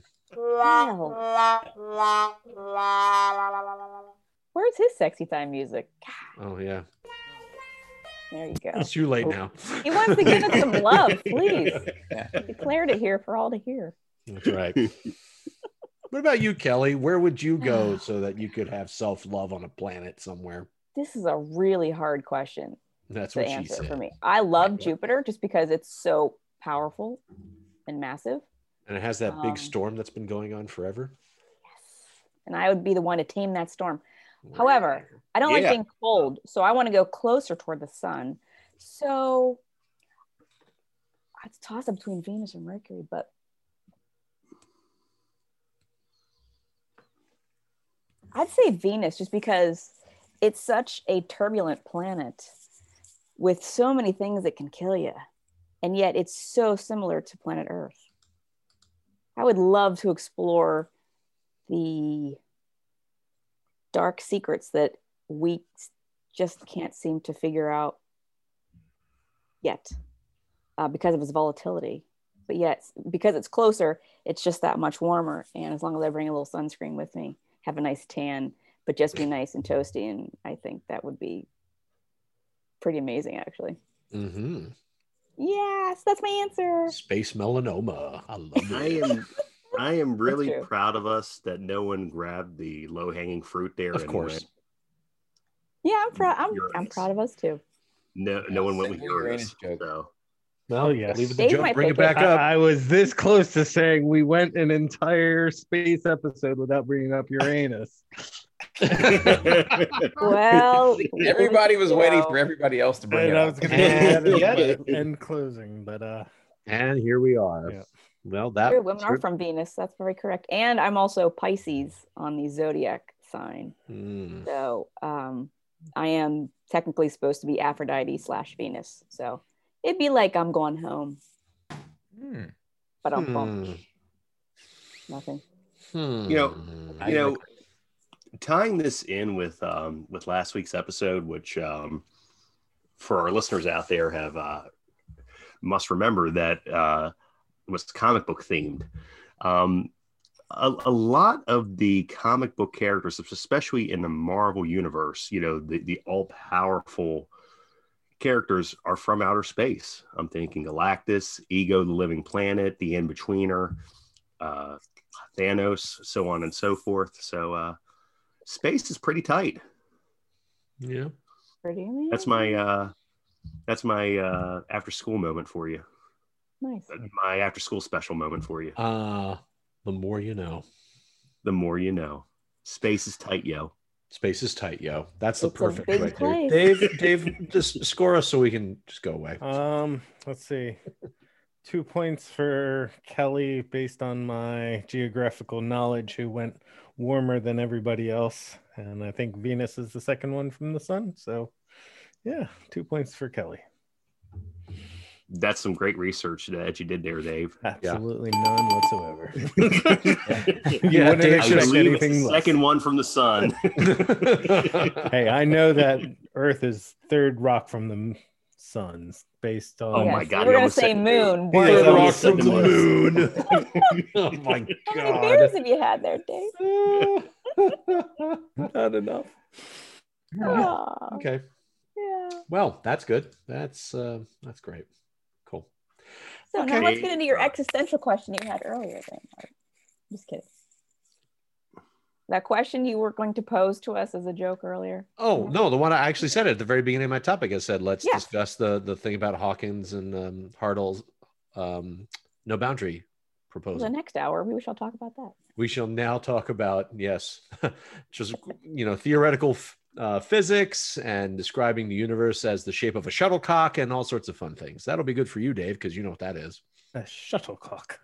Where's his sexy time music? Oh yeah, There you go. it's too late now. He wants to give us some [LAUGHS] love, please. Yeah. Declared it here for all to hear. That's right. what about you, Kelly? Where would you go [SIGHS] so that you could have self love on a planet somewhere? This is a really hard question That's to what she answer said. for me. I love Right. Jupiter just because it's so powerful and massive. And it has that big Um, storm that's been going on forever. Yes. And I would be the one to tame that storm. However, I don't like being cold, so I want to go closer toward the sun. So I'd toss up between Venus and Mercury, but I'd say Venus just because it's such a turbulent planet with so many things that can kill you. And yet it's so similar to planet Earth. I would love to explore the dark secrets that we just can't seem to figure out yet uh, because of its volatility. But yet, because it's closer, it's just that much warmer. And as long as I bring a little sunscreen with me, have a nice tan, but just be nice and toasty, and I think that would be pretty amazing, actually. Mm-hmm. Yes, that's my answer. Space melanoma. I love I am I am really proud of us that no one grabbed the low hanging fruit there. Of course. went- Yeah, I'm proud. I'm, I'm proud of us too. no, no one went with Single Uranus. Uranus joke. So Well, yes. leave it to Dave Joe. Bring it pick it. back up. I, I was this close to saying we went an entire space episode without bringing up Uranus. [LAUGHS] Well, [LAUGHS] Everybody was waiting for everybody else to bring And it I up. was going [LAUGHS] to Yeah. get it in closing, but uh, and here we are. Yeah. Well, that True, women are from Venus. That's very correct. And I'm also Pisces on the zodiac sign. Mm. So um, I am technically supposed to be Aphrodite slash Venus. So it'd be like I'm going home, Hmm. but I'm Hmm. nothing. Hmm. You know, you know, tying this in with um, with last week's episode, which um, for our listeners out there have uh, must remember that uh, was comic book themed. Um, a, a lot of the comic book characters, especially in the Marvel universe, you know, the, the all powerful characters are from outer space. I'm thinking Galactus, Ego, the Living Planet, the In Betweener, uh, Thanos, so on and so forth. So uh, space is pretty tight. yeah. Pretty amazing. That's my uh, that's my uh, after school moment for you. Nice. My after school special moment for you. Uh, the more you know. The more you know. Space is tight, yo. Space is tight, yo. That's the It's a perfect big way. place. Dave, Dave, Dave, [LAUGHS] just score us so we can just go away. Um, let's see. Two points for Kelly based on my geographical knowledge, who went warmer than everybody else. And I think Venus is the second one from the sun. So, yeah, two points for Kelly. That's some great research that you did there, Dave. [LAUGHS] Absolutely none whatsoever. [LAUGHS] you Yeah, wouldn't Dave, I expect believe it's anything the less. second one from the sun. [LAUGHS] Hey, I know that Earth is third rock from the m- suns based on. Oh my God, You you were gonna say said moon. Yeah, weren't it's you? almost rock from the said moon. oh my How many god. beers have you had there, Dave? Not enough. Aw, Okay. yeah. Well, that's good. That's uh that's great. Cool. So Okay. now let's get into your existential question you had earlier. Then, just kidding. That question you were going to pose to us as a joke earlier. Oh no, the one I actually said at the very beginning of my topic. I said let's Yeah. discuss the the thing about Hawkins and um, Hartle's um, no boundary proposal. the next hour, we shall talk about that. we shall now talk about yes, [LAUGHS] just you know theoretical f- uh, physics and describing the universe as the shape of a shuttlecock and all sorts of fun things. That'll be good for you, Dave, because you know what that is. A shuttlecock.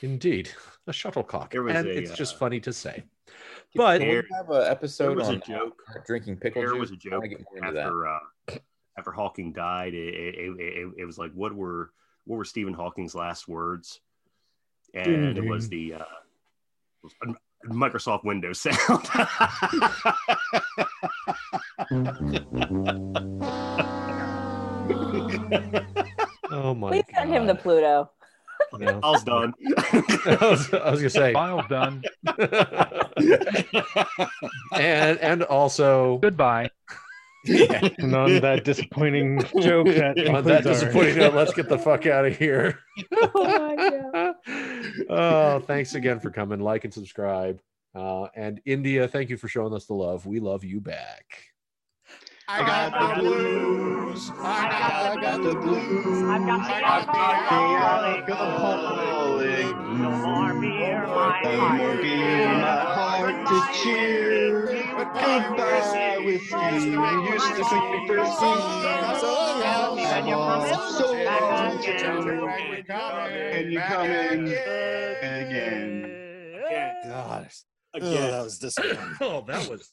Indeed, a shuttlecock, There and a, it's just uh, funny to say. But we have an episode was a on joke. uh, drinking pickle There juice. was a I joke wanna get more into that. after uh, after Hawking died. It, it, it, it was like what were what were Stephen Hawking's last words? And Ding, it was the uh, was a Microsoft Windows sound. [LAUGHS] oh my Please send him the Pluto. No. I was done. [LAUGHS] I was, I was gonna say, File's done. [LAUGHS] and and also Goodbye. And on that disappointing joke, that on that disappointing note, let's get the fuck out of here. [LAUGHS] Oh my God. oh, thanks again for coming. Like and subscribe. Uh, and India, thank you for showing us the love. We love you back. I got the blues. I got, I got the blues. I've got the alcoholic, alcoholic. no more beer, my No more beer, my heart to cheer. Goodbye, whiskey. You used to keep me thirsty. So Tell me when you're coming so back. And you're coming again. God. Oh, again. that was disappointing. [COUGHS] oh, that was.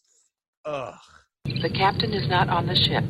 Ugh. The captain is not on the ship.